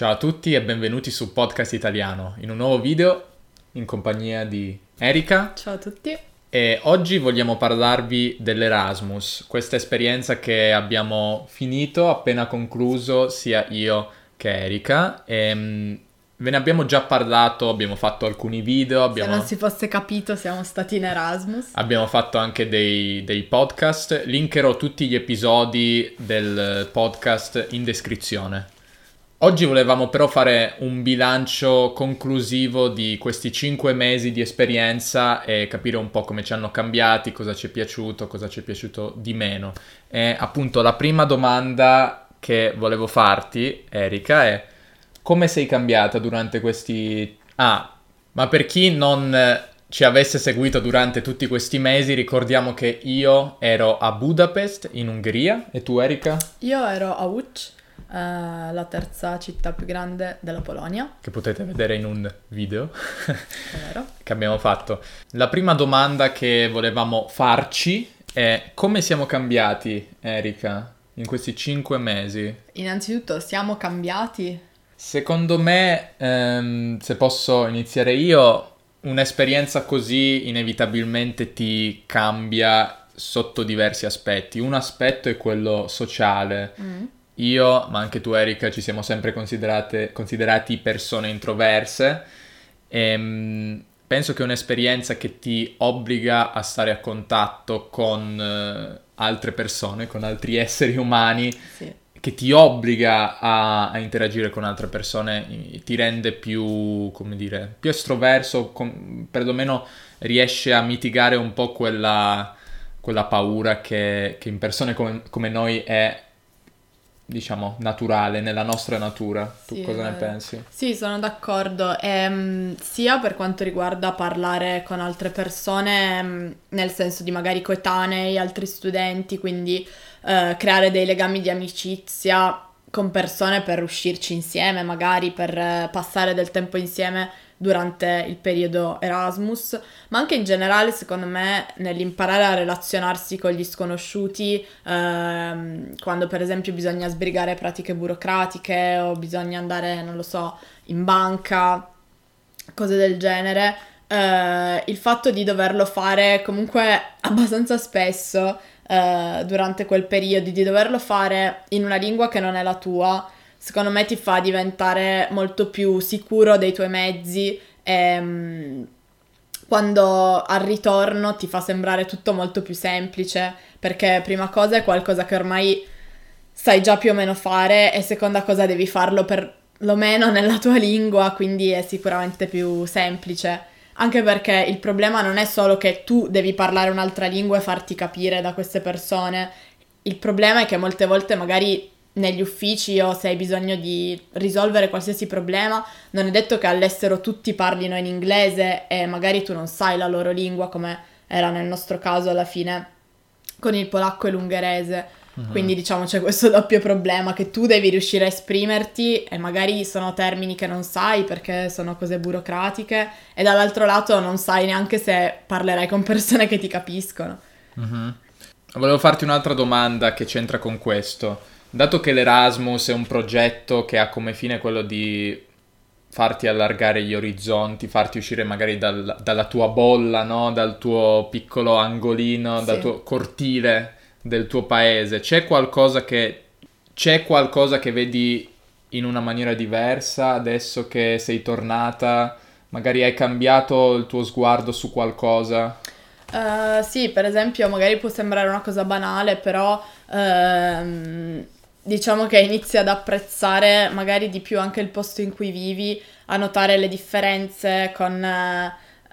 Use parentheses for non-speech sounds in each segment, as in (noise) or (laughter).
Ciao a tutti e benvenuti su Podcast Italiano, in un nuovo video in compagnia di Erika. Ciao a tutti. E oggi vogliamo parlarvi dell'Erasmus, questa esperienza che abbiamo finito, appena concluso, sia io che Erika. E, mm, ve ne abbiamo già parlato, abbiamo fatto alcuni video. Abbiamo... Se non si fosse capito, siamo stati in Erasmus. Abbiamo fatto anche dei, dei podcast. Linkerò tutti gli episodi del podcast in descrizione. Oggi volevamo però fare un bilancio conclusivo di questi cinque mesi di esperienza e capire un po' come ci hanno cambiati, cosa ci è piaciuto, cosa ci è piaciuto di meno. E appunto la prima domanda che volevo farti, Erika, è come sei cambiata durante questi... Ah, ma per chi non ci avesse seguito durante tutti questi mesi, ricordiamo che io ero a Budapest, in Ungheria, e tu Erika? Io ero a Łódź Uh, la terza città più grande della Polonia. Che potete vedere in un video (laughs) che abbiamo fatto. La prima domanda che volevamo farci è come siamo cambiati, Erika, in questi cinque mesi? Innanzitutto, siamo cambiati? Secondo me, ehm, se posso iniziare io, un'esperienza così inevitabilmente ti cambia sotto diversi aspetti. Un aspetto è quello sociale. Mm io, ma anche tu Erika, ci siamo sempre considerati persone introverse e ehm, penso che è un'esperienza che ti obbliga a stare a contatto con uh, altre persone, con altri (laughs) esseri umani, sì. che ti obbliga a, a, interagire con altre persone, ti rende più, come dire, più estroverso, com- perlomeno riesce a mitigare un po' quella, quella paura che, che in persone come, come noi è diciamo, naturale, nella nostra natura. Tu sì, cosa ne pensi? Sì, sono d'accordo. Ehm, sia per quanto riguarda parlare con altre persone, ehm, nel senso di magari coetanei, altri studenti, quindi eh, creare dei legami di amicizia con persone per uscirci insieme, magari per eh, passare del tempo insieme durante il periodo Erasmus, ma anche in generale, secondo me, nell'imparare a relazionarsi con gli sconosciuti, ehm, quando per esempio bisogna sbrigare pratiche burocratiche o bisogna andare, non lo so, in banca, cose del genere. Eh, il fatto di doverlo fare comunque (laughs) abbastanza spesso eh, durante quel periodo, di doverlo fare in una lingua che non è la tua, secondo me ti fa diventare molto più sicuro dei tuoi mezzi e um, quando al ritorno ti fa sembrare tutto molto più semplice perché prima cosa è qualcosa che ormai sai già più o meno fare e seconda cosa devi farlo per lo meno nella tua lingua, quindi è sicuramente più semplice. Anche perché il problema non è solo che tu devi parlare un'altra lingua e farti capire da queste persone, il problema è che molte volte magari negli uffici o se hai bisogno di risolvere qualsiasi problema, non è detto che all'estero tutti parlino in inglese e magari tu non sai la loro lingua come era nel nostro caso alla fine con il polacco e l'ungherese. Uh-huh. Quindi diciamo c'è questo doppio problema che tu devi riuscire a esprimerti e magari sono termini che non sai perché sono cose burocratiche e dall'altro lato non sai neanche se parlerai con persone che ti capiscono. Uh-huh. Volevo farti un'altra domanda che c'entra con questo. Dato che l'Erasmus è un progetto che ha come fine quello di farti allargare gli orizzonti, farti uscire magari dal, dalla tua bolla, no? dal tuo piccolo angolino, sì. dal tuo cortile del tuo paese, c'è qualcosa che c'è qualcosa che vedi in una maniera diversa adesso che sei tornata? Magari hai cambiato il tuo sguardo su qualcosa? Uh, sì, per esempio, magari può sembrare una cosa banale, però uh, diciamo che inizi ad apprezzare magari di più anche il posto in cui vivi, a notare le differenze con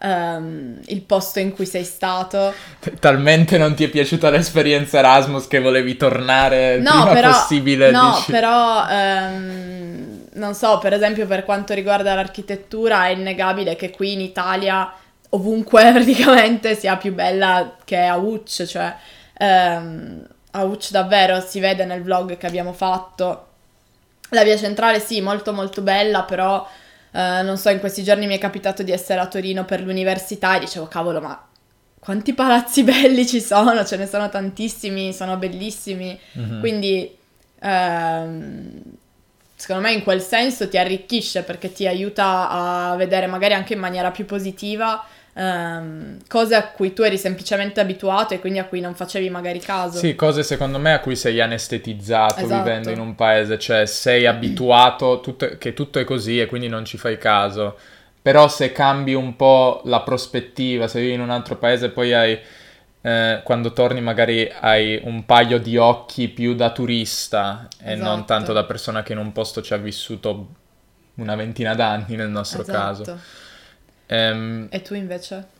um, il posto in cui sei stato. Talmente non ti è piaciuta l'esperienza Erasmus che volevi tornare il no, prima però, possibile. No, dici. però um, non so, per esempio per quanto riguarda l'architettura è innegabile che qui in Italia ovunque (laughs) praticamente sia più bella che a Ucc, cioè... Um, a Uch davvero si vede nel vlog che abbiamo fatto. La via centrale sì, molto molto bella, però eh, non so, in questi giorni mi è capitato di essere a Torino per l'università e dicevo cavolo, ma quanti palazzi (laughs) belli ci sono, ce ne sono tantissimi, sono bellissimi. Mm-hmm. Quindi ehm, secondo me in quel senso ti arricchisce perché ti aiuta a vedere magari anche in maniera più positiva ehm, cose a cui tu eri semplicemente abituato e quindi a cui non facevi magari caso. Sì, cose secondo me a cui sei anestetizzato esatto. vivendo in un paese, cioè sei abituato tutto, che tutto è così e quindi non ci fai caso. Però se cambi un po' la prospettiva, se vivi in un altro paese poi hai... Eh, quando torni magari hai un paio di occhi più da turista e esatto. non tanto da persona che in un posto ci ha vissuto una ventina d'anni nel nostro esatto. caso. Um, e tu invece?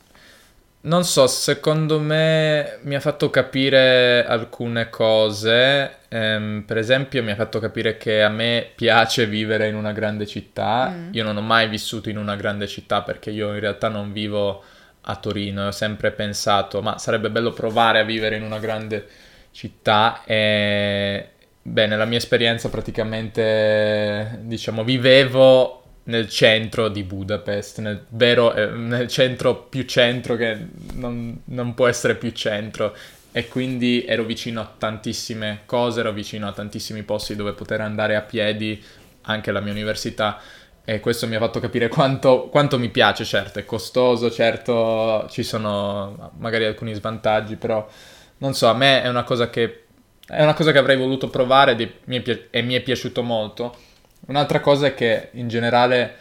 Non so, secondo me mi ha fatto capire alcune cose. Um, per esempio, mi ha fatto capire che a me piace vivere in una grande città. Mm. Io non ho mai vissuto in una grande città perché io in realtà non vivo a Torino. Ho sempre pensato, ma sarebbe bello provare a vivere in una grande città. E beh, nella mia esperienza praticamente, diciamo, vivevo nel centro di Budapest, nel, vero, eh, nel centro più centro che non, non, può essere più centro. E quindi ero vicino a tantissime cose, ero vicino a tantissimi posti dove poter andare a piedi, anche alla mia università. E questo mi ha fatto capire quanto, quanto mi piace, certo è costoso, certo ci sono magari alcuni svantaggi, però non so, a me è una cosa che, una cosa che avrei voluto provare e mi è piaciuto molto Un'altra cosa è che in generale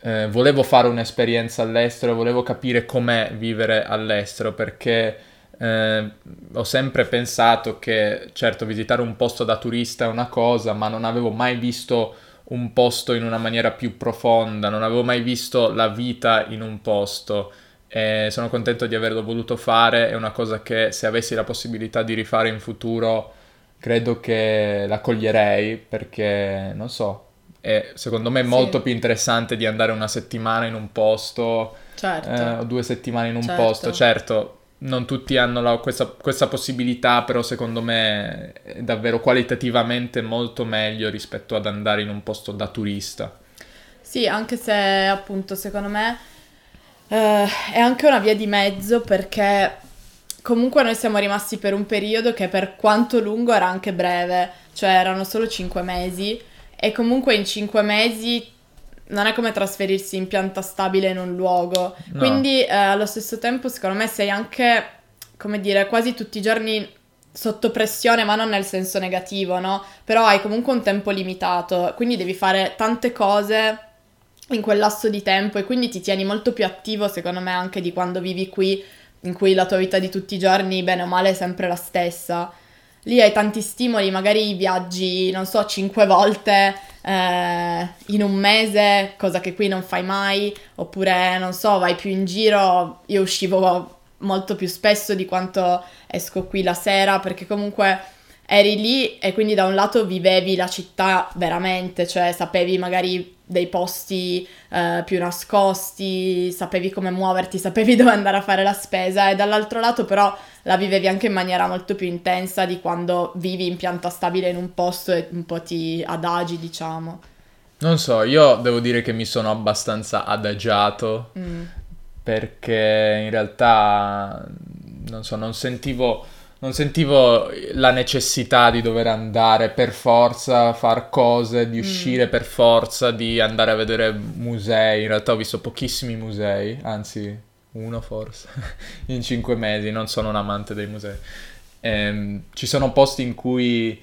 eh, volevo fare un'esperienza all'estero, volevo capire com'è vivere all'estero perché eh, ho sempre pensato che certo visitare un posto da turista è una cosa, ma non avevo mai visto un posto in una maniera più profonda, non avevo mai visto la vita in un posto. E sono contento di averlo voluto fare, è una cosa che se avessi la possibilità di rifare in futuro credo che la coglierei perché, non so, è secondo me molto sì. più interessante di andare una settimana in un posto certo. eh, o due settimane in un certo. posto. Certo, non tutti hanno la, questa, questa, possibilità, però secondo me è davvero qualitativamente molto meglio rispetto ad andare in un posto da turista. Sì, anche se appunto secondo me eh, è anche una via di mezzo perché comunque noi siamo rimasti per un periodo che per quanto lungo era anche breve, cioè erano solo 5 mesi e comunque in 5 mesi non è come trasferirsi in pianta stabile in un luogo. No. Quindi eh, allo stesso tempo secondo me sei anche, come dire, quasi tutti i giorni sotto pressione, ma non nel senso negativo, no? Però hai comunque un tempo limitato, quindi devi fare tante cose in quel lasso di tempo e quindi ti tieni molto più attivo secondo me anche di quando vivi qui in cui la tua vita di tutti i giorni, bene o male, è sempre la stessa. Lì hai tanti stimoli, magari viaggi, non so, cinque volte eh, in un mese, cosa che qui non fai mai, oppure, non so, vai più in giro. Io uscivo molto più spesso di quanto esco qui la sera, perché comunque eri lì e quindi da un lato vivevi la città veramente, cioè sapevi magari dei posti eh, più nascosti, sapevi come muoverti, (laughs) sapevi dove andare a fare la spesa e dall'altro lato però la vivevi anche in maniera molto più intensa di quando vivi in pianta stabile in un posto e un po' ti adagi, diciamo. Non so, io devo dire che mi sono abbastanza adagiato mm. perché in realtà, non so, non sentivo non sentivo la necessità di dover andare per forza a far cose, di mm. uscire mm. per forza, di andare a vedere musei. In realtà ho visto pochissimi musei, anzi uno forse, (laughs) in cinque mesi, non sono un amante dei musei. Ehm, ci sono posti in cui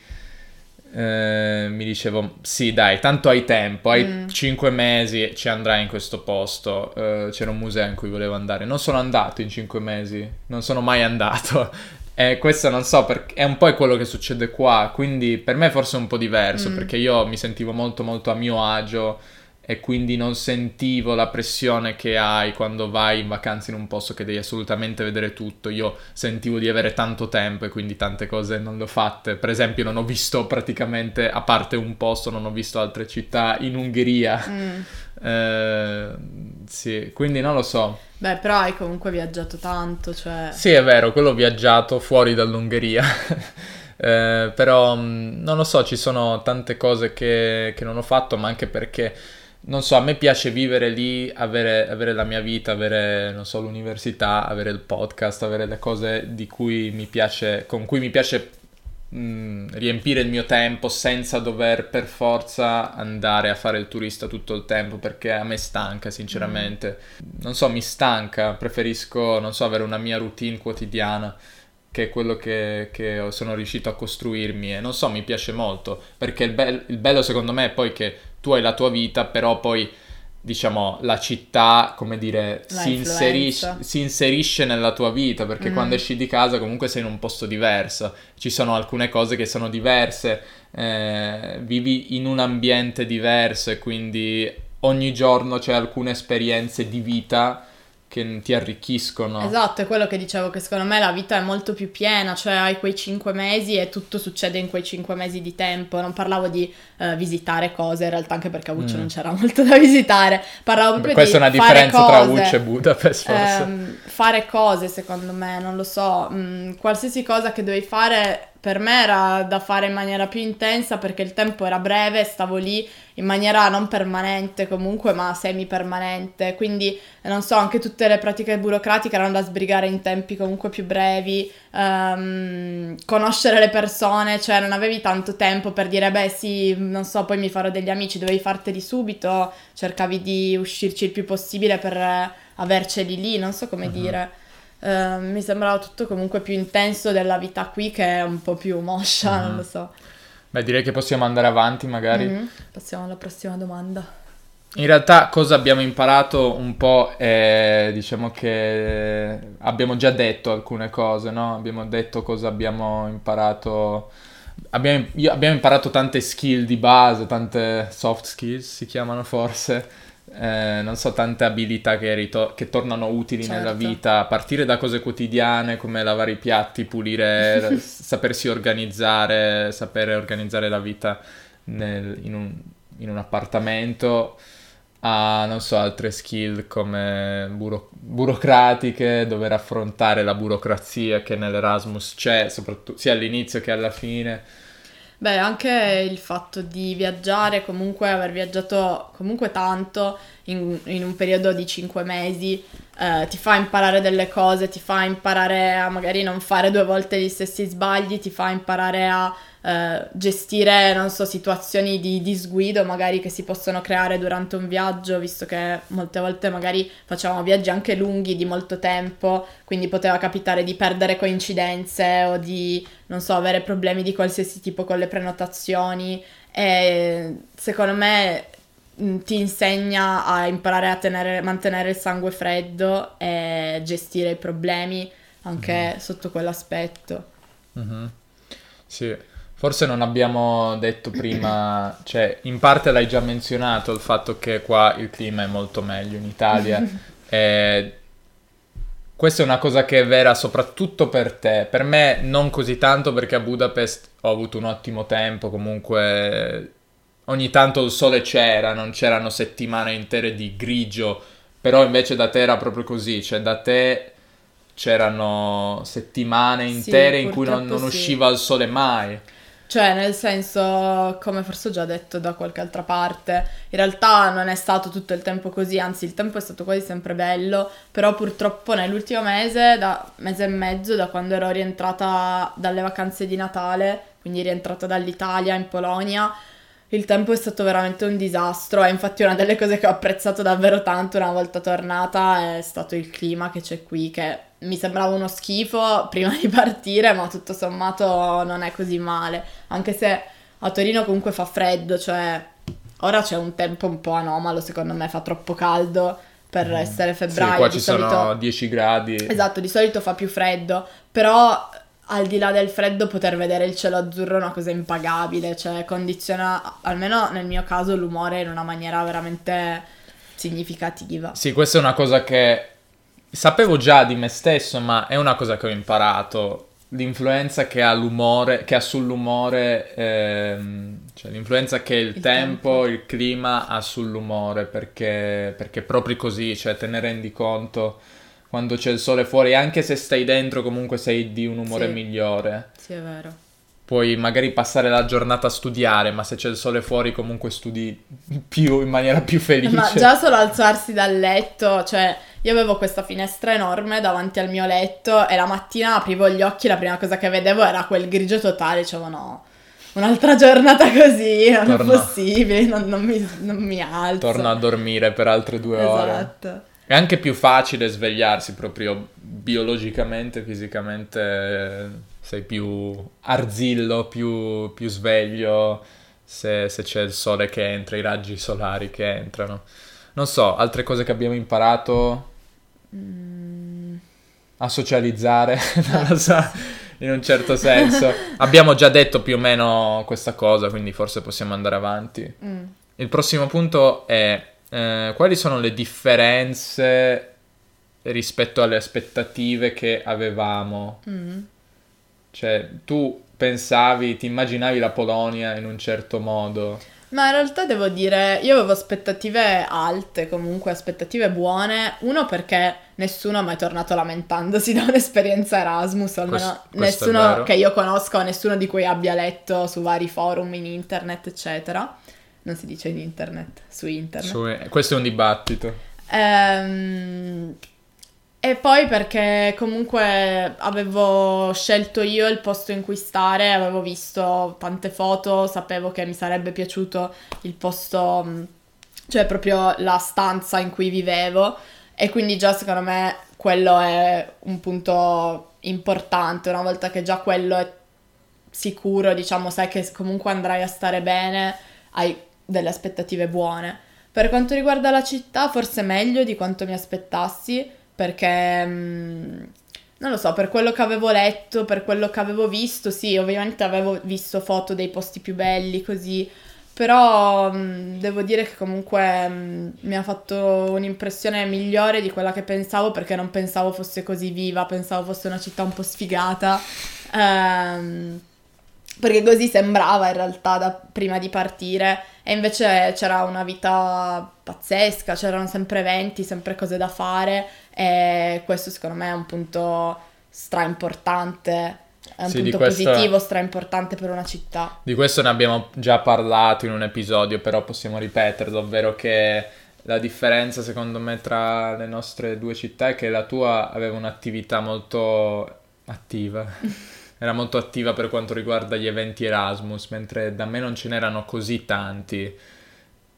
eh, mi dicevo, sì dai, tanto hai tempo, hai mm. cinque mesi, ci andrai in questo posto. Eh, c'era un museo in cui volevo andare. Non sono andato in cinque mesi, non sono mai andato. E questo non so, perché è un po' quello che succede qua, quindi per me forse è un po' diverso, mm. perché io mi sentivo molto molto a mio agio e quindi non sentivo la pressione che hai quando vai in vacanza in un posto che devi assolutamente vedere tutto. Io sentivo di avere tanto tempo e quindi tante cose non le ho fatte. Per esempio non ho visto praticamente, a parte un posto, non ho visto altre città in Ungheria. Mm. (laughs) Eh, sì, quindi non lo so. Beh, però hai comunque viaggiato tanto, cioè... Sì, è vero, quello ho viaggiato fuori dall'Ungheria. (laughs) eh, però mm, non lo so, ci sono tante cose che, che, non ho fatto, ma anche perché, non so, a me piace vivere lì, avere, avere la mia vita, avere, non so, l'università, avere il podcast, avere le cose cui piace, con cui mi piace mh, riempire il mio tempo senza dover per forza andare a fare il turista tutto il tempo perché a me stanca sinceramente. Non so, mi stanca, preferisco, non so, avere una mia routine quotidiana che è quello che, che, sono riuscito a costruirmi e non so, mi piace molto perché il, be- il bello secondo me è poi che tu hai la tua vita, però poi diciamo, la città, come dire, si inserisce, si inserisce, nella tua vita, perché mm. quando esci di casa comunque sei in un posto diverso, ci sono alcune cose che sono diverse, eh, vivi in un ambiente diverso e quindi ogni giorno c'è alcune esperienze di vita che ti arricchiscono. Esatto, è quello che dicevo, che secondo me la vita è molto più piena, cioè hai quei cinque mesi e tutto succede in quei cinque mesi di tempo. Non parlavo di uh, visitare cose, in realtà anche perché a Uccio mm. non c'era (laughs) molto da visitare. Parlavo proprio Beh, questa di Questa è una differenza tra Uccio e Budapest, forse. Ehm, fare cose, secondo me, non lo so. Mm, qualsiasi cosa che dovevi fare per me era da fare in maniera più intensa perché il tempo era breve, stavo lì in maniera non permanente comunque, ma semi-permanente. Quindi, non so, anche tutte le pratiche burocratiche erano da sbrigare in tempi comunque più brevi, um, conoscere le persone, cioè non avevi tanto tempo per dire, beh sì, non so, poi mi farò degli amici, dovevi farteli subito, cercavi di uscirci il più possibile per averceli lì, non so come uh-huh. dire. Uh, mi sembrava tutto comunque più intenso della vita qui che è un po' più moscia, mm. non mhm. lo so. Beh, direi che possiamo andare avanti magari. Mm-hmm. Passiamo alla prossima domanda. In realtà cosa abbiamo imparato un po' è, diciamo che abbiamo già detto alcune cose, no? Abbiamo detto cosa abbiamo imparato. Abbiamo, abbiamo imparato tante skill di base, tante soft skills si chiamano forse eh, non so, tante abilità che, rito- che tornano utili certo. nella vita, a partire da cose quotidiane come lavare i piatti, pulire, (laughs) sapersi organizzare, sapere organizzare la vita nel, in, un, in, un, appartamento, a, non so, altre skill come buro- burocratiche, dover affrontare la burocrazia che nell'Erasmus c'è, soprattutto sia all'inizio che alla fine Beh, anche il fatto di viaggiare, comunque aver viaggiato comunque tanto in, in un periodo di cinque mesi, eh, ti fa imparare delle cose, ti fa imparare a magari non fare due volte gli stessi sbagli, ti fa imparare a eh, gestire, non so, situazioni di disguido magari che si possono creare durante un viaggio, visto che molte volte magari facevamo viaggi anche lunghi di molto tempo, quindi poteva capitare di perdere coincidenze o di, non so, avere problemi di qualsiasi tipo con le prenotazioni. E secondo me ti insegna a imparare a tenere, mantenere il sangue freddo e gestire i problemi anche mm. sotto quell'aspetto. Mm-hmm. Sì. Forse non abbiamo detto prima, (coughs) cioè in parte l'hai già menzionato il fatto che qua il clima è molto meglio in Italia. (laughs) e questa è una cosa che è vera soprattutto per te. Per me non così tanto perché a Budapest ho avuto un ottimo tempo, comunque ogni tanto il sole c'era, non c'erano settimane intere di grigio, però invece da te era proprio così, cioè da te c'erano settimane intere sì, in cui non, non sì. usciva il sole mai. Cioè, nel senso, come forse ho già detto da qualche altra parte, in realtà non è stato tutto il tempo così, anzi il tempo è stato quasi sempre bello, però purtroppo nell'ultimo mese, da mese e mezzo, da quando ero rientrata dalle vacanze di Natale, quindi rientrata dall'Italia in Polonia, il tempo è stato veramente un disastro e infatti una delle cose che ho apprezzato davvero tanto una volta tornata è stato il clima che c'è qui, che mi sembrava uno schifo prima di partire, ma tutto sommato non è così male, anche se a Torino comunque fa freddo, cioè ora c'è un tempo un po' anomalo, secondo me fa troppo caldo per mm. essere febbraio. Sì, qua ci solito... sono 10 gradi. Esatto, di solito fa più freddo, però al di là del freddo poter vedere il cielo azzurro è una cosa impagabile, cioè condiziona, almeno nel mio caso, l'umore in una maniera veramente significativa. Sì, questa è una cosa che sapevo già di me stesso, ma è una cosa che ho imparato. L'influenza che ha l'umore, che ha sull'umore, ehm, cioè l'influenza che il, il tempo, tempo, il clima ha sull'umore, perché, perché proprio così, cioè te ne rendi conto quando c'è il sole fuori, anche se stai dentro comunque sei di un umore sì. migliore. Sì, è vero. Puoi magari passare la giornata a studiare, ma se c'è il sole fuori comunque studi più, in maniera più felice. Ma già solo alzarsi dal letto, cioè io avevo questa finestra enorme davanti al mio letto e la mattina aprivo gli occhi la prima cosa che vedevo era quel grigio totale, dicevo no, un'altra giornata così, non Torno. è possibile, non, non, mi, non mi alzo. Torno a dormire per altre due esatto. ore. Esatto. È anche più facile svegliarsi proprio biologicamente, fisicamente, sei più arzillo, più, più sveglio se, se, c'è il sole che entra, i raggi solari che entrano. Non so, altre cose che abbiamo imparato mm. a socializzare, (laughs) non lo so, in un certo senso. (laughs) abbiamo già detto più o meno questa cosa, quindi forse possiamo andare avanti. Mm. Il prossimo punto è eh, quali sono le differenze rispetto alle aspettative che avevamo? Mm. Cioè, tu pensavi, ti immaginavi la Polonia in un certo modo? Ma in realtà devo dire, io avevo aspettative alte, comunque aspettative buone. Uno perché nessuno è mai tornato lamentandosi (laughs) da un'esperienza Erasmus, almeno questo, nessuno che io conosca, nessuno di cui abbia letto su vari forum in internet, eccetera non si dice in internet, su internet. Su, questo è un dibattito. Ehm, e poi perché comunque avevo scelto io il posto in cui stare, avevo visto tante foto, sapevo che mi sarebbe piaciuto il posto, mm, cioè proprio la stanza in cui vivevo e quindi già secondo me quello è un punto importante, una volta che già quello è sicuro, diciamo, sai che comunque andrai a stare bene, hai delle aspettative buone. Per quanto riguarda la città, forse meglio di quanto mi aspettassi, perché mm, non lo so, per quello che avevo letto, per quello che avevo visto, sì, ovviamente avevo visto foto dei posti più belli così, però mm, devo dire che comunque mm, mi ha fatto un'impressione migliore di quella che pensavo, perché non pensavo fosse così viva, pensavo fosse una città un po' sfigata. Ehm, perché così sembrava in realtà da prima di partire e invece c'era una vita pazzesca, c'erano sempre eventi, sempre cose da fare e questo secondo me è un punto stra importante. È un sì, punto questo, positivo, stra importante per una città. Di questo ne abbiamo già parlato in un episodio, però possiamo ripeterlo, ovvero che la differenza secondo me tra le nostre due città è che la tua aveva un'attività molto attiva. (laughs) era molto attiva per quanto riguarda gli eventi Erasmus, mentre da me non ce n'erano così tanti.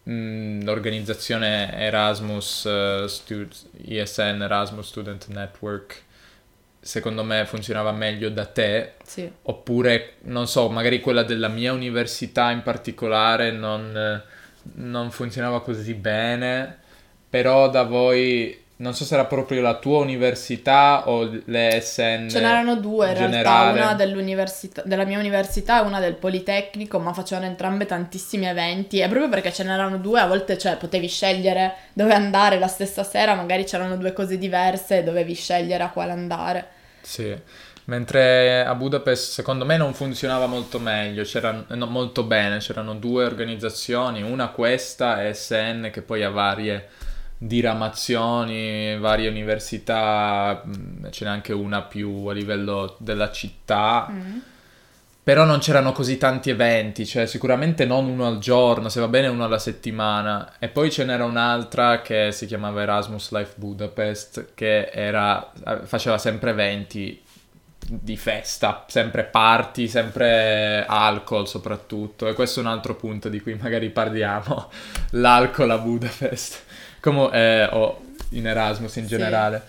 Mm, l'organizzazione Erasmus, uh, Stu- ESN, Erasmus Student Network, secondo me funzionava meglio da te. Sì. Oppure, non so, magari quella della mia università in particolare non, non funzionava così bene, però da voi non so se era proprio la tua università o le SN. Ce n'erano due in generale. realtà, una della mia università e una del Politecnico, ma facevano entrambe tantissimi eventi e proprio perché ce n'erano due, a volte cioè, potevi scegliere dove andare la stessa sera, magari c'erano due cose diverse e dovevi scegliere a quale andare. Sì. Mentre a Budapest secondo me non funzionava molto meglio, c'era, no, molto bene, c'erano due organizzazioni, una questa e SN che poi ha varie diramazioni, varie università, mm, ce n'è anche una più a livello della città. Mm. Però non c'erano così tanti eventi, cioè sicuramente non uno al giorno, se va bene uno alla settimana. E poi ce n'era un'altra che si chiamava Erasmus Life Budapest, che era, faceva sempre eventi di festa, sempre party, sempre alcol soprattutto. E questo è un altro punto di cui magari parliamo, (laughs) l'alcol a Budapest come, eh, o in Erasmus in generale.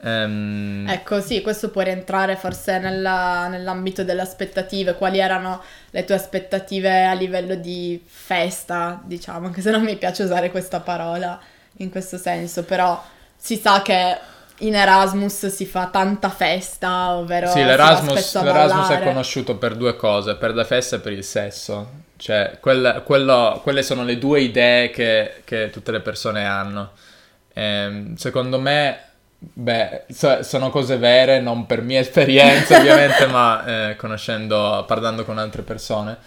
Um... Ecco, sì, questo può rientrare forse nella, nell'ambito delle aspettative. Quali erano le tue aspettative a livello di festa, diciamo, anche se non mi piace usare questa parola in questo senso, però si sa che in Erasmus si fa tanta festa, ovvero sì, l'Erasmus, l'Erasmus è conosciuto per due cose, per la festa e per il sesso. Cioè, quella, quello, quelle sono le due idee che, che tutte le persone hanno. E, ehm, secondo me, beh, so, sono cose vere, non per mia esperienza (laughs) ovviamente, ma eh, conoscendo, parlando con altre persone.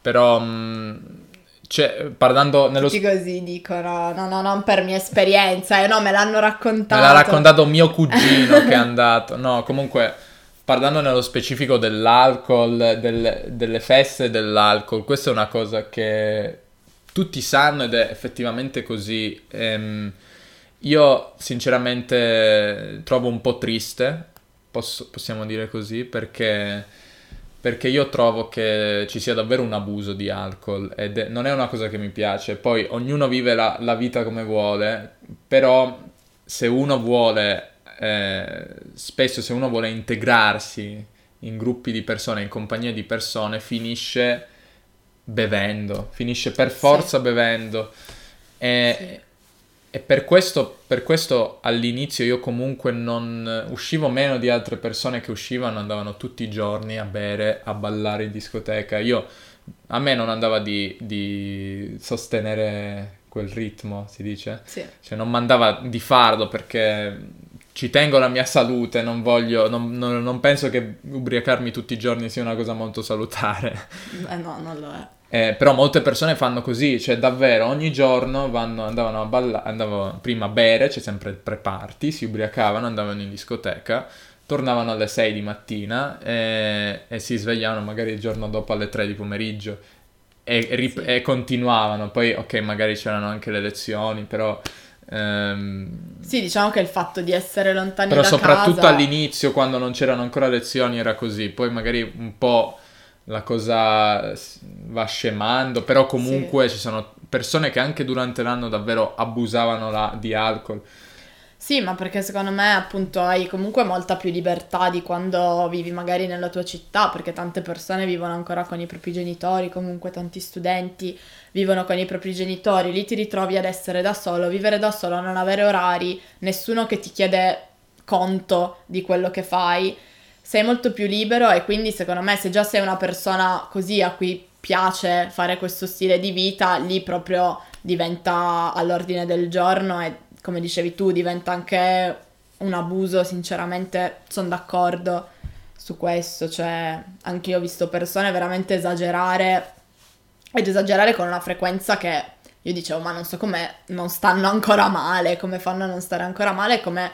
Però, mh, mm, cioè, parlando nello... Tutti così dicono, no, no, non per mia esperienza, eh, no, me l'hanno raccontato. Me l'ha raccontato mio cugino (laughs) che è andato. No, comunque parlando nello specifico dell'alcol, del, delle feste dell'alcol, questa è una cosa che tutti sanno ed è effettivamente così. Ehm, io sinceramente trovo un po' triste, posso- possiamo dire così, perché, perché io trovo che ci sia davvero un abuso di alcol ed è- non è una cosa che mi piace. Poi ognuno vive la, la vita come vuole, però se uno vuole, eh, spesso se uno vuole integrarsi in gruppi di persone, in compagnia di persone, finisce bevendo, finisce per forza Sì. bevendo. E, Sì. e per questo, per questo all'inizio io comunque non uscivo meno di altre persone che uscivano, andavano tutti i giorni a bere, a ballare in discoteca. Io, a me non andava di, di sostenere quel ritmo, si dice? Sì. Cioè non mandava di farlo perché ci tengo alla mia salute, non voglio, non, non- non penso che ubriacarmi tutti i giorni sia una cosa molto salutare. (laughs) Eh no, non lo è. Eh, però molte persone fanno così, cioè davvero ogni giorno vanno, andavano a ballare, andavano prima a bere, c'è sempre il pre-party, si ubriacavano, andavano in discoteca, tornavano alle 6 di mattina e, e si svegliavano magari il giorno dopo alle 3 di pomeriggio e, e rip- Sì. e continuavano, poi ok magari c'erano anche le lezioni, però... ehm, Sì, diciamo che il fatto di essere lontani però da soprattutto casa... all'inizio, quando non c'erano ancora lezioni, era così. Poi magari un po' la cosa va scemando, però comunque ci sono persone che anche durante l'anno davvero abusavano la- di alcol. Sì, ma perché secondo me appunto hai comunque molta più libertà di quando vivi magari nella tua città, perché tante persone vivono ancora con i propri genitori, comunque tanti studenti vivono con i propri genitori, lì ti ritrovi ad essere da solo, vivere da solo, non avere orari, nessuno che ti chiede conto di quello che fai, sei molto più libero e quindi secondo me se già sei una persona così a cui piace fare questo stile di vita, lì proprio diventa all'ordine del giorno e come dicevi tu diventa anche un abuso, sinceramente sono d'accordo su questo, cioè anche io ho visto persone veramente esagerare ed esagerare con una frequenza che io dicevo ma non so come non stanno ancora male, come fanno a non stare ancora male, come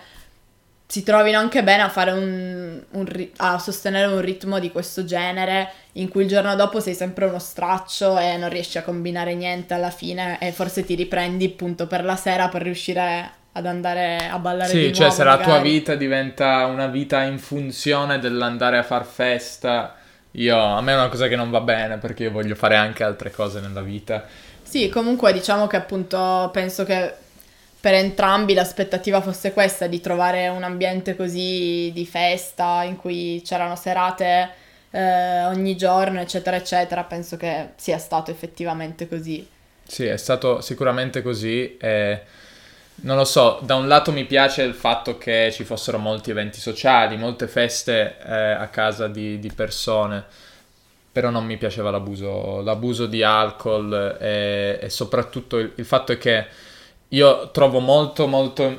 si trovino anche bene a fare un, un a sostenere un ritmo di questo genere in cui il giorno dopo sei sempre uno straccio e non riesci a combinare niente alla fine e forse ti riprendi appunto per la sera per riuscire ad andare a ballare di Sì, cioè nuovo se la tua magari. vita diventa una vita in funzione dell'andare a far festa, io, a me è una cosa che non va bene perché io voglio fare anche altre cose nella vita. Sì, comunque diciamo che appunto penso che per entrambi l'aspettativa fosse questa, di trovare un ambiente così di festa in cui c'erano serate eh, ogni giorno, eccetera, eccetera. Penso che sia stato effettivamente così. Sì, è stato sicuramente così. e non lo so, da un lato mi piace il fatto che ci fossero molti eventi sociali, molte feste eh, a casa di, di persone, però non mi piaceva l'abuso, l'abuso di alcol e, e soprattutto il, il fatto è che io trovo molto, molto,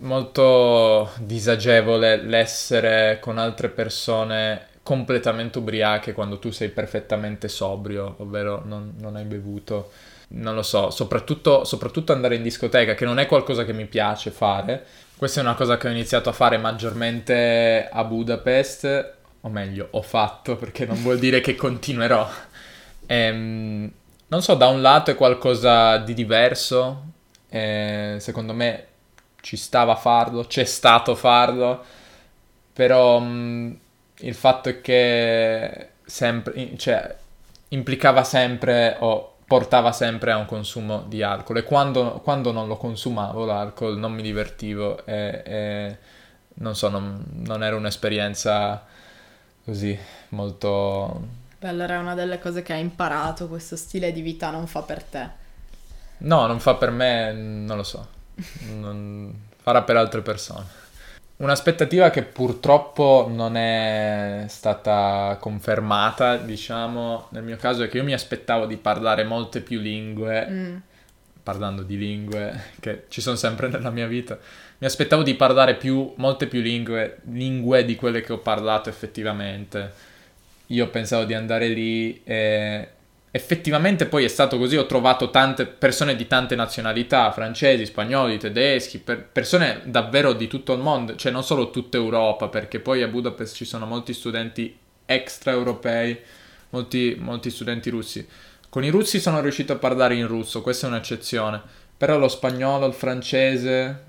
molto disagevole l'essere con altre persone completamente ubriache quando tu sei perfettamente sobrio, ovvero non, non hai bevuto. Non lo so, soprattutto, soprattutto andare in discoteca, che non è qualcosa che mi piace fare. Questa è una cosa che ho iniziato a fare maggiormente a Budapest, o meglio, ho fatto perché non vuol dire che continuerò. Ehm, non so, da un lato è qualcosa di diverso, eh, secondo me ci stava a farlo, c'è stato farlo, però mh, il fatto è che sempre, cioè, implicava sempre o portava sempre a un consumo di alcol e quando, quando non lo consumavo l'alcol non mi divertivo e, e non so, non, non era un'esperienza così molto... Beh, allora è una delle cose che hai imparato, questo stile di vita non fa per te. No, non fa per me, non lo so, non farà per altre persone. Un'aspettativa che purtroppo non è stata confermata, diciamo, nel mio caso è che io mi aspettavo di parlare molte più lingue, Mm. parlando di lingue che ci sono sempre nella mia vita, mi aspettavo di parlare più, molte più lingue, lingue di quelle che ho parlato effettivamente. Io pensavo di andare lì e effettivamente poi è stato così, ho trovato tante persone di tante nazionalità, francesi, spagnoli, tedeschi, per- persone davvero di tutto il mondo, cioè non solo tutta Europa, perché poi a Budapest ci sono molti studenti extraeuropei, molti, molti studenti russi. Con i russi sono riuscito a parlare in russo, questa è un'eccezione, però lo spagnolo, il francese,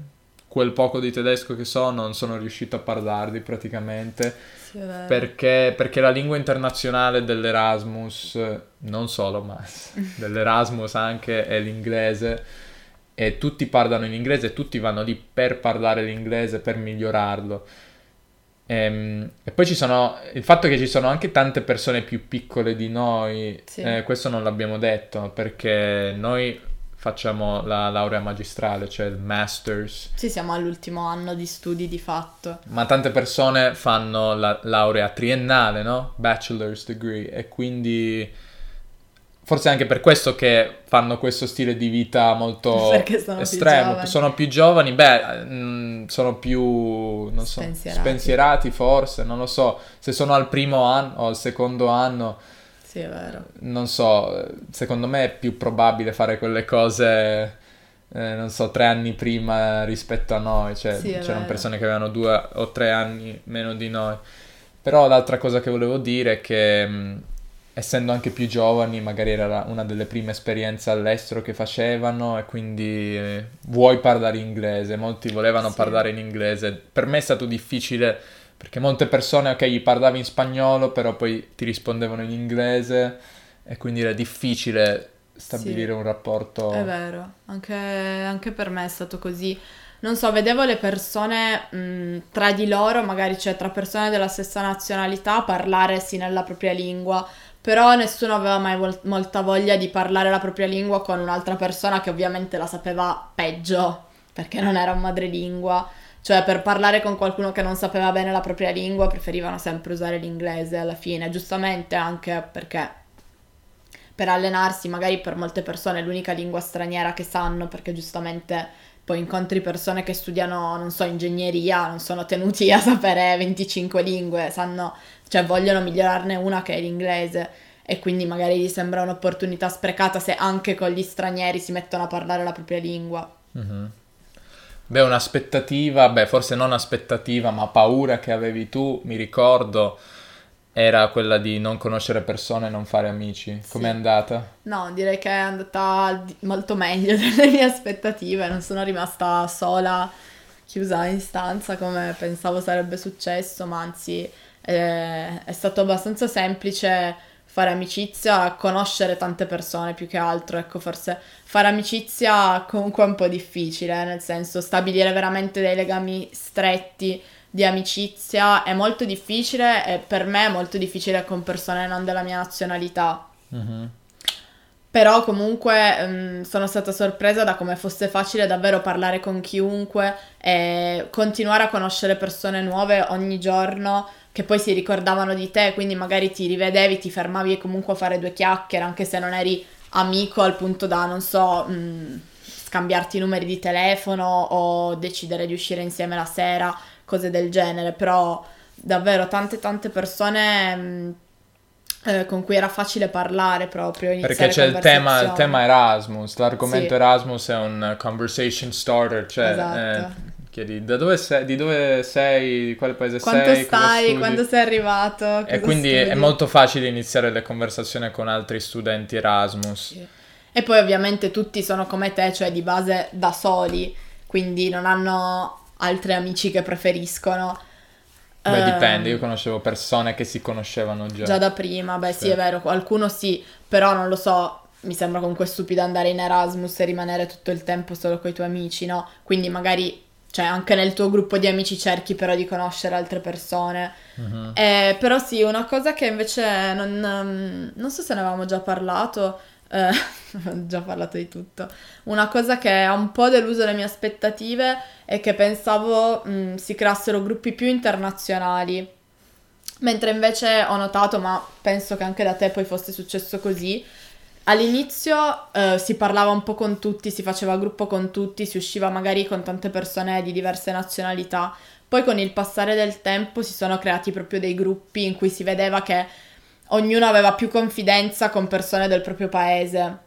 quel poco di tedesco che so non sono riuscito a parlarli praticamente sì, perché, perché, la lingua internazionale dell'Erasmus, non solo ma (laughs) dell'Erasmus anche è l'inglese e tutti parlano in inglese e tutti vanno lì per parlare l'inglese, per migliorarlo. E, ehm, e, poi ci sono il fatto che ci sono anche tante persone più piccole di noi, sì. eh, questo non l'abbiamo detto perché noi facciamo la laurea magistrale, cioè il master's. Sì, siamo all'ultimo anno di studi di fatto. Ma tante persone fanno la laurea triennale, no? Bachelor's degree e quindi forse anche per questo che fanno questo stile di vita molto (laughs) sono estremo. Più sono più giovani, beh, mm, sono più non so, spensierati. spensierati forse, non lo so, se sono al primo anno o al secondo anno sì, è vero. Non so, secondo me è più probabile fare quelle cose, eh, non so, tre anni prima rispetto a noi. Cioè, sì, c'erano vero. persone che avevano due o tre anni meno di noi. Però l'altra cosa che volevo dire è che, mh, essendo anche più giovani, magari era una delle prime esperienze all'estero che facevano e quindi eh, vuoi parlare inglese. Molti volevano sì. parlare in inglese. Per me è stato difficile perché molte persone, ok, gli parlavi in spagnolo, però poi ti rispondevano in inglese e quindi era difficile stabilire sì, un rapporto. È vero, anche, anche, per me è stato così. Non so, vedevo le persone mh, tra di loro, magari cioè tra persone della stessa nazionalità, parlare sì nella propria lingua, però nessuno aveva mai vol- molta voglia di parlare la propria lingua con un'altra persona che ovviamente la sapeva peggio, perché non era un madrelingua. Cioè, per parlare con qualcuno che non sapeva bene la propria lingua, preferivano sempre usare l'inglese alla fine, giustamente anche perché per allenarsi, magari per molte persone è l'unica lingua straniera che sanno, perché giustamente poi incontri persone che studiano, non so, ingegneria, non sono tenuti a sapere 25 lingue, sanno, cioè vogliono migliorarne una che è l'inglese e quindi magari gli sembra un'opportunità sprecata se anche con gli stranieri si mettono a parlare la propria lingua. Mm-hmm. Beh, un'aspettativa, beh, forse non aspettativa, ma paura che avevi tu, mi ricordo, era quella di non conoscere persone e non fare amici. Com'è sì. andata? No, direi che è andata molto meglio (laughs) delle mie aspettative, non sono rimasta sola, chiusa in stanza come pensavo sarebbe successo, ma anzi eh, è stato abbastanza semplice fare amicizia, conoscere tante persone più che altro, ecco, forse fare amicizia comunque è un po' difficile, nel senso stabilire veramente dei legami stretti di amicizia è molto difficile e per me è molto difficile con persone non della mia nazionalità. Mm-hmm. Però comunque um, sono stata sorpresa da come fosse facile davvero parlare con chiunque e continuare a conoscere persone nuove ogni giorno che poi si ricordavano di te, quindi magari ti rivedevi, ti fermavi e comunque a fare due chiacchiere, anche se non eri amico al punto da, non so, mh, mm, scambiarti i numeri di telefono o decidere di uscire insieme la sera, cose del genere, però davvero tante tante persone... Mh, mm, eh, con cui era facile parlare proprio. Perché c'è il tema, il tema, Erasmus, l'argomento sì. Erasmus è un conversation starter, cioè esatto. eh, chiedi da dove sei, di dove sei, di quale paese Quanto sei, stai, quando sei arrivato. E quindi studi. è molto facile iniziare le conversazioni con altri studenti Erasmus. Sì. E poi ovviamente tutti sono come te, cioè di base da soli, quindi non hanno altri amici che preferiscono. Beh, dipende, io ehm, conoscevo persone che si conoscevano già. Già da prima, beh sì, sì è vero, qualcuno sì, però non lo so, mi sembra comunque stupido andare in Erasmus e rimanere tutto il tempo solo con i tuoi amici, no? Quindi magari cioè anche nel tuo gruppo di amici cerchi però di conoscere altre persone. Uh-huh. Eh, però sì, una cosa che invece non, um, non so se ne avevamo già parlato, eh, ho (laughs) già parlato di tutto, una cosa che ha un po' deluso le mie aspettative è che pensavo mh, mm, si creassero gruppi più internazionali. Mentre invece ho notato, ma penso che anche da te poi fosse successo così, All'inizio eh, si parlava un po' con tutti, si faceva gruppo con tutti, si usciva magari con tante persone di diverse nazionalità. Poi con il passare del tempo si sono creati proprio dei gruppi in cui si vedeva che ognuno aveva più confidenza con persone del proprio paese.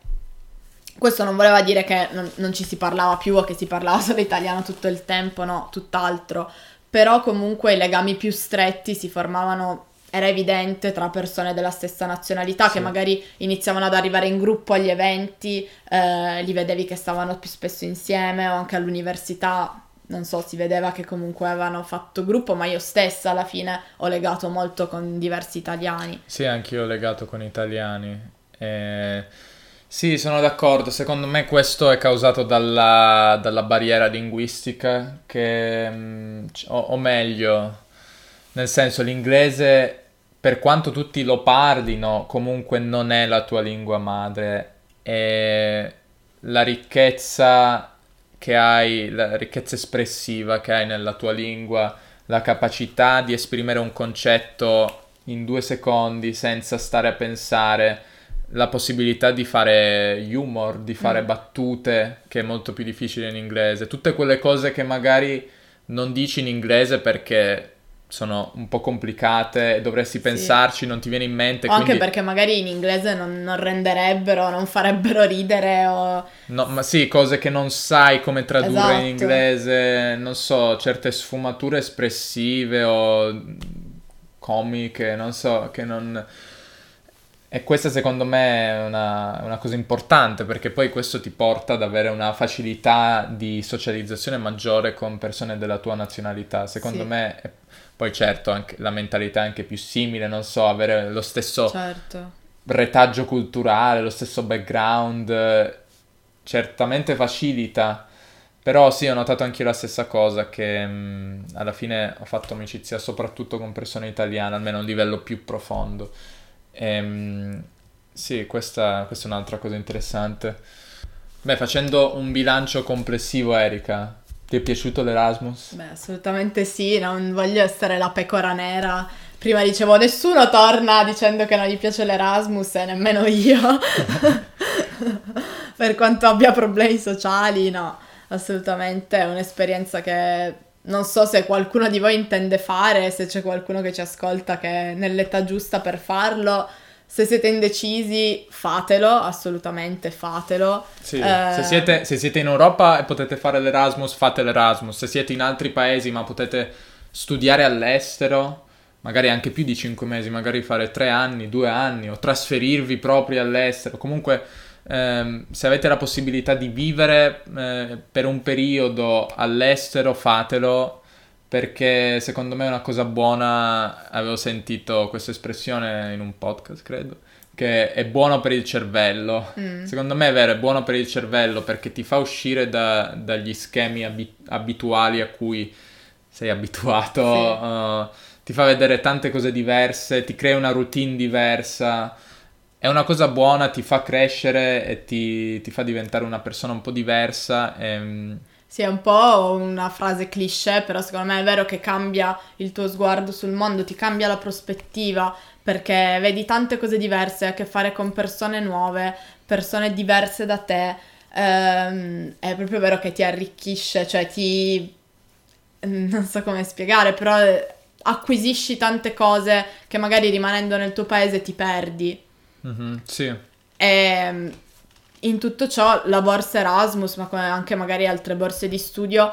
Questo non voleva dire che non, non ci si parlava più o che si parlava (laughs) solo italiano tutto il tempo, no, tutt'altro. Però comunque i legami più stretti si formavano era evidente tra persone della stessa nazionalità sì. che magari iniziavano ad arrivare in gruppo agli eventi, eh, li vedevi che stavano più spesso insieme o anche all'università non so, si vedeva che comunque avevano fatto gruppo, ma io stessa alla fine ho legato molto con diversi italiani. Sì, anch'io ho legato con italiani. Eh, sì, sono d'accordo. Secondo me questo è causato dalla, dalla barriera linguistica, che, mm, o, o meglio, nel senso l'inglese, per quanto tutti lo parlino, comunque non è la tua lingua madre. E la ricchezza che hai, la ricchezza espressiva che hai nella tua lingua, la capacità di esprimere un concetto in due secondi senza stare a pensare, la possibilità di fare humor, di fare mm. battute, che è molto più difficile in inglese, tutte quelle cose che magari non dici in inglese perché sono un po' complicate, dovresti pensarci, sì. non ti viene in mente. O quindi... anche perché magari in inglese non, non, renderebbero, non farebbero ridere o... No, ma sì, cose che non sai come tradurre esatto. in inglese, non so, certe sfumature espressive o comiche, non so, che non... E questa secondo me è una, una, cosa importante perché poi questo ti porta ad avere una facilità di socializzazione maggiore con persone della tua nazionalità. Secondo sì. me poi certo, anche la mentalità è anche più simile, non so, avere lo stesso certo. retaggio culturale, lo stesso background, certamente facilita. Però sì, ho notato anche io la stessa cosa, che mh, mm, alla fine ho fatto amicizia soprattutto con persone italiane, almeno a un livello più profondo. E, mh, mm, sì, questa, questa è un'altra cosa interessante. Beh, facendo un bilancio complessivo, Erika, ti è piaciuto l'Erasmus? Beh, assolutamente sì, non voglio essere la pecora nera. Prima dicevo nessuno torna dicendo che non gli piace l'Erasmus e nemmeno io. (laughs) per quanto abbia problemi sociali, no, assolutamente è un'esperienza che non so se qualcuno di voi intende fare, se c'è qualcuno che ci ascolta che è nell'età giusta per farlo se siete indecisi, fatelo, assolutamente fatelo. Sì, eh... se, siete, se, siete, in Europa e potete fare l'Erasmus, fate l'Erasmus. Se siete in altri paesi ma potete studiare all'estero, magari anche più di 5 mesi, magari fare 3 anni, 2 anni o trasferirvi proprio all'estero. Comunque, ehm, se avete la possibilità di vivere eh, per un periodo all'estero, fatelo perché secondo me è una cosa buona, avevo sentito questa espressione in un podcast, credo, che è buono per il cervello. Mm. Secondo me è vero, è buono per il cervello perché ti fa uscire da, dagli schemi abi- abituali a cui sei abituato, sì. uh, ti fa vedere tante cose diverse, ti crea una routine diversa. È una cosa buona, ti fa crescere e ti, ti fa diventare una persona un po' diversa. E, mm, sì, è un po' una frase cliché, però secondo me è vero che cambia il tuo sguardo sul mondo, ti cambia la prospettiva, perché vedi tante cose diverse, a che fare con persone nuove, persone diverse da te. Ehm, è proprio vero che ti arricchisce, cioè ti... non so come spiegare, però acquisisci tante cose che magari rimanendo nel tuo paese ti perdi. Mm-hmm, sì. E ehm, in tutto ciò la borsa Erasmus, ma come anche magari altre borse di studio,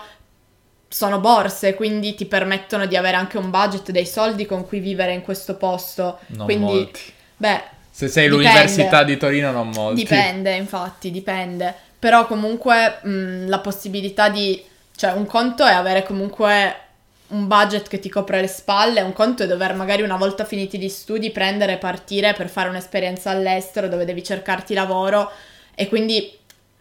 sono borse, quindi ti permettono di avere anche un budget, dei soldi con cui vivere in questo posto. Non quindi, molti. Beh, se sei dipende. l'Università di Torino non molti. Dipende, infatti, dipende. Però comunque mh, la possibilità di... Cioè, un conto è avere comunque un budget che ti copre le spalle, un conto è dover magari una volta finiti gli studi prendere e partire per fare un'esperienza all'estero dove devi cercarti lavoro e quindi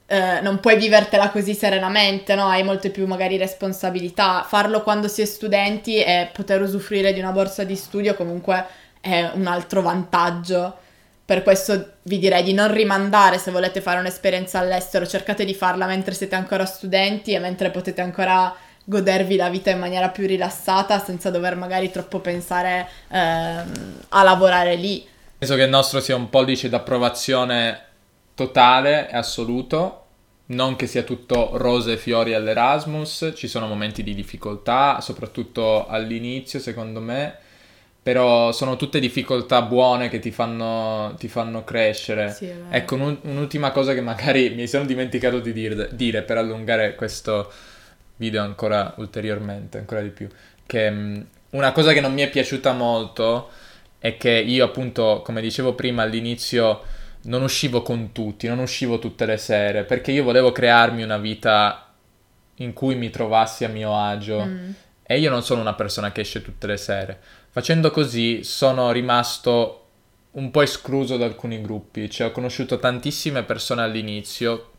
eh, non puoi vivertela così serenamente, no? Hai molte più magari responsabilità. Farlo quando si è studenti e poter usufruire di una borsa di studio comunque è un altro vantaggio. Per questo vi direi di non rimandare se volete fare un'esperienza all'estero, cercate di farla mentre siete ancora studenti e mentre potete ancora godervi la vita in maniera più rilassata senza dover magari troppo pensare eh, a lavorare lì. Penso che il nostro sia un pollice d'approvazione totale e assoluto. Non che sia tutto rose e fiori all'Erasmus, ci sono momenti di difficoltà, soprattutto all'inizio, secondo me, però sono tutte difficoltà buone che ti fanno, ti fanno crescere. Sì, ecco, un, un'ultima cosa che magari mi sono dimenticato di dire, dire, per allungare questo video ancora ulteriormente, ancora di più, che um, una cosa che non mi è piaciuta molto è che io appunto, come dicevo prima all'inizio, non uscivo con tutti, non uscivo tutte le sere, perché io volevo crearmi una vita in cui mi trovassi a mio agio. Mm. E io non sono una persona che esce tutte le sere. Facendo così sono rimasto un po' escluso da alcuni gruppi, cioè ho conosciuto tantissime persone all'inizio,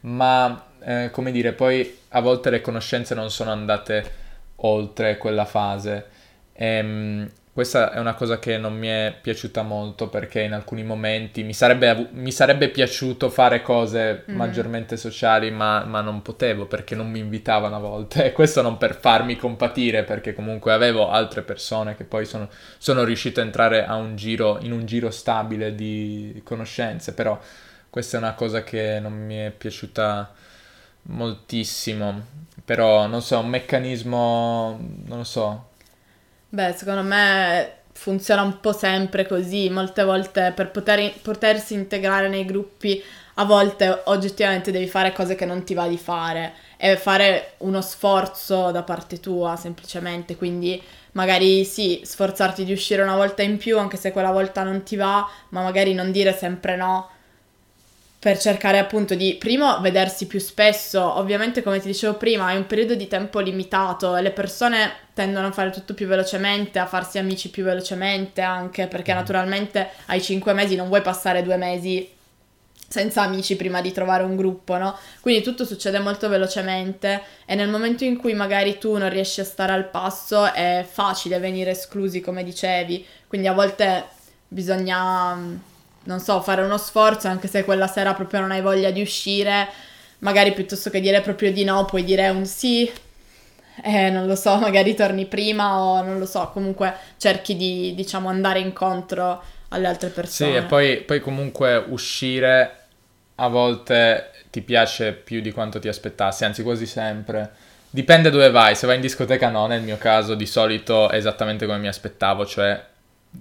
ma eh, come dire, poi a volte le conoscenze non sono andate oltre quella fase. Ehm, questa è una cosa che non mi è piaciuta molto perché in alcuni momenti mi sarebbe, mi sarebbe piaciuto fare cose mm. maggiormente sociali, ma, ma, non potevo perché non mi invitavano a volte. E questo non per farmi compatire, perché comunque avevo altre persone che poi sono, sono riuscito a entrare a un giro, in un giro stabile di conoscenze. Però questa è una cosa che non mi è piaciuta moltissimo. Però non so, un meccanismo, non lo so, Beh, secondo me funziona un po' sempre così, molte volte per poter, potersi integrare nei gruppi, a volte oggettivamente devi fare cose che non ti va di fare. E fare uno sforzo da parte tua semplicemente, quindi magari sì, sforzarti di uscire una volta in più anche se quella volta non ti va, ma magari non dire sempre no per cercare appunto di, primo, vedersi più spesso. Ovviamente, come ti dicevo prima, è un periodo di tempo limitato e le persone tendono a fare tutto più velocemente, a farsi amici più velocemente anche, perché mm. naturalmente ai cinque mesi non vuoi passare due mesi senza amici prima di trovare un gruppo, no? Quindi tutto succede molto velocemente e nel momento in cui magari tu non riesci a stare al passo è facile venire esclusi, come dicevi. Quindi a volte bisogna non so, fare uno sforzo anche se quella sera proprio non hai voglia di uscire, magari piuttosto che dire proprio di no, puoi dire un sì, eh, non lo so, (laughs) magari torni prima o non lo so, comunque cerchi di, diciamo, andare incontro alle altre persone. Sì, e poi, poi comunque uscire a volte ti piace più di quanto ti aspettassi, anzi quasi sempre. Dipende dove vai, se vai in discoteca no, nel mio caso di solito è esattamente come mi aspettavo, cioè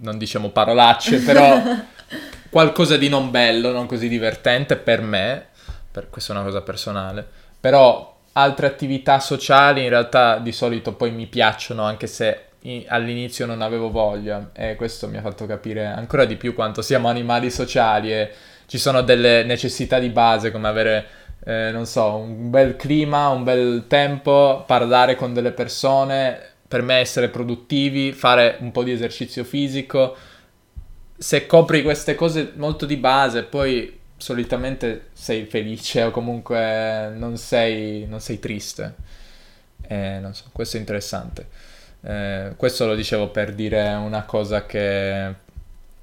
non diciamo parolacce, però (laughs) qualcosa di non bello, non così divertente per me, per, questa è una cosa personale, però altre attività sociali in realtà di solito poi mi piacciono anche se all'inizio non avevo voglia e questo mi ha fatto capire ancora di più quanto siamo animali sociali e ci sono delle necessità di base come avere eh, non so, un bel clima, un bel tempo, parlare con delle persone, per me essere produttivi, fare un po' di esercizio fisico, se copri queste cose molto di base, poi solitamente sei felice o comunque non sei, non sei triste. Eh, non so, questo è interessante. Eh, questo lo dicevo per dire una cosa che,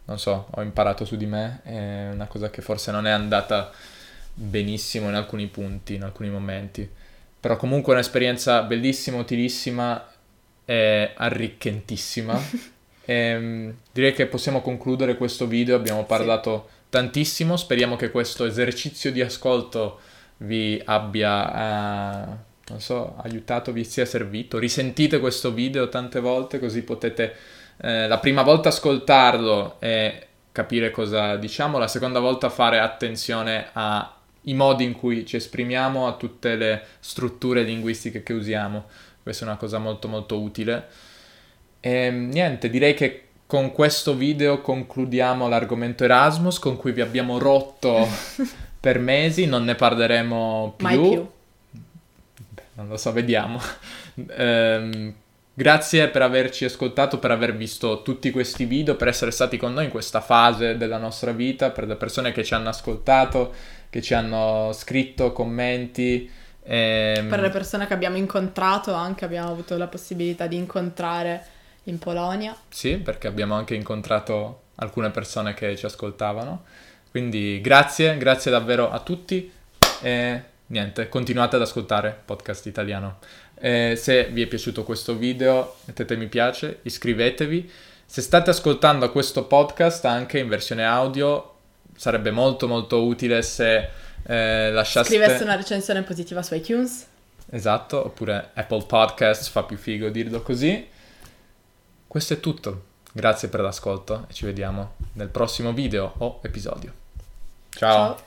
non so, ho imparato su di me, è una cosa che forse non è andata benissimo in alcuni punti, in alcuni momenti. Però comunque è un'esperienza bellissima, utilissima e arricchentissima. (laughs) Ehm, direi che possiamo concludere questo video, abbiamo parlato sì. tantissimo, speriamo che questo esercizio di ascolto vi abbia, uh, non so, aiutato, vi sia servito. Risentite questo video tante volte così potete eh, la prima volta ascoltarlo e capire cosa diciamo, la seconda volta fare attenzione ai modi in cui ci esprimiamo, a tutte le strutture linguistiche che usiamo. Questa è una cosa molto molto utile. E ehm, niente, direi che con questo video concludiamo l'argomento Erasmus con cui vi abbiamo rotto (laughs) per mesi, non ne parleremo più. Mai più. Beh, non lo so, vediamo. ehm, grazie per averci ascoltato, per aver visto tutti questi video, per essere stati con noi in questa fase della nostra vita, per le persone che ci hanno ascoltato, che ci hanno scritto commenti. Ehm... Per le persone che abbiamo incontrato anche abbiamo avuto la possibilità di incontrare in Polonia. Sì, perché abbiamo anche incontrato alcune persone che ci ascoltavano. Quindi grazie, grazie davvero a tutti e niente, continuate ad ascoltare Podcast Italiano. E se vi è piaciuto questo video mettete mi piace, iscrivetevi. Se state ascoltando questo podcast anche in versione audio sarebbe molto molto utile se eh, lasciaste... Scriveste una recensione positiva su iTunes. Esatto, oppure Apple Podcast, fa più figo dirlo così. Questo è tutto. Grazie per l'ascolto e ci vediamo nel prossimo video o episodio. Ciao. Ciao.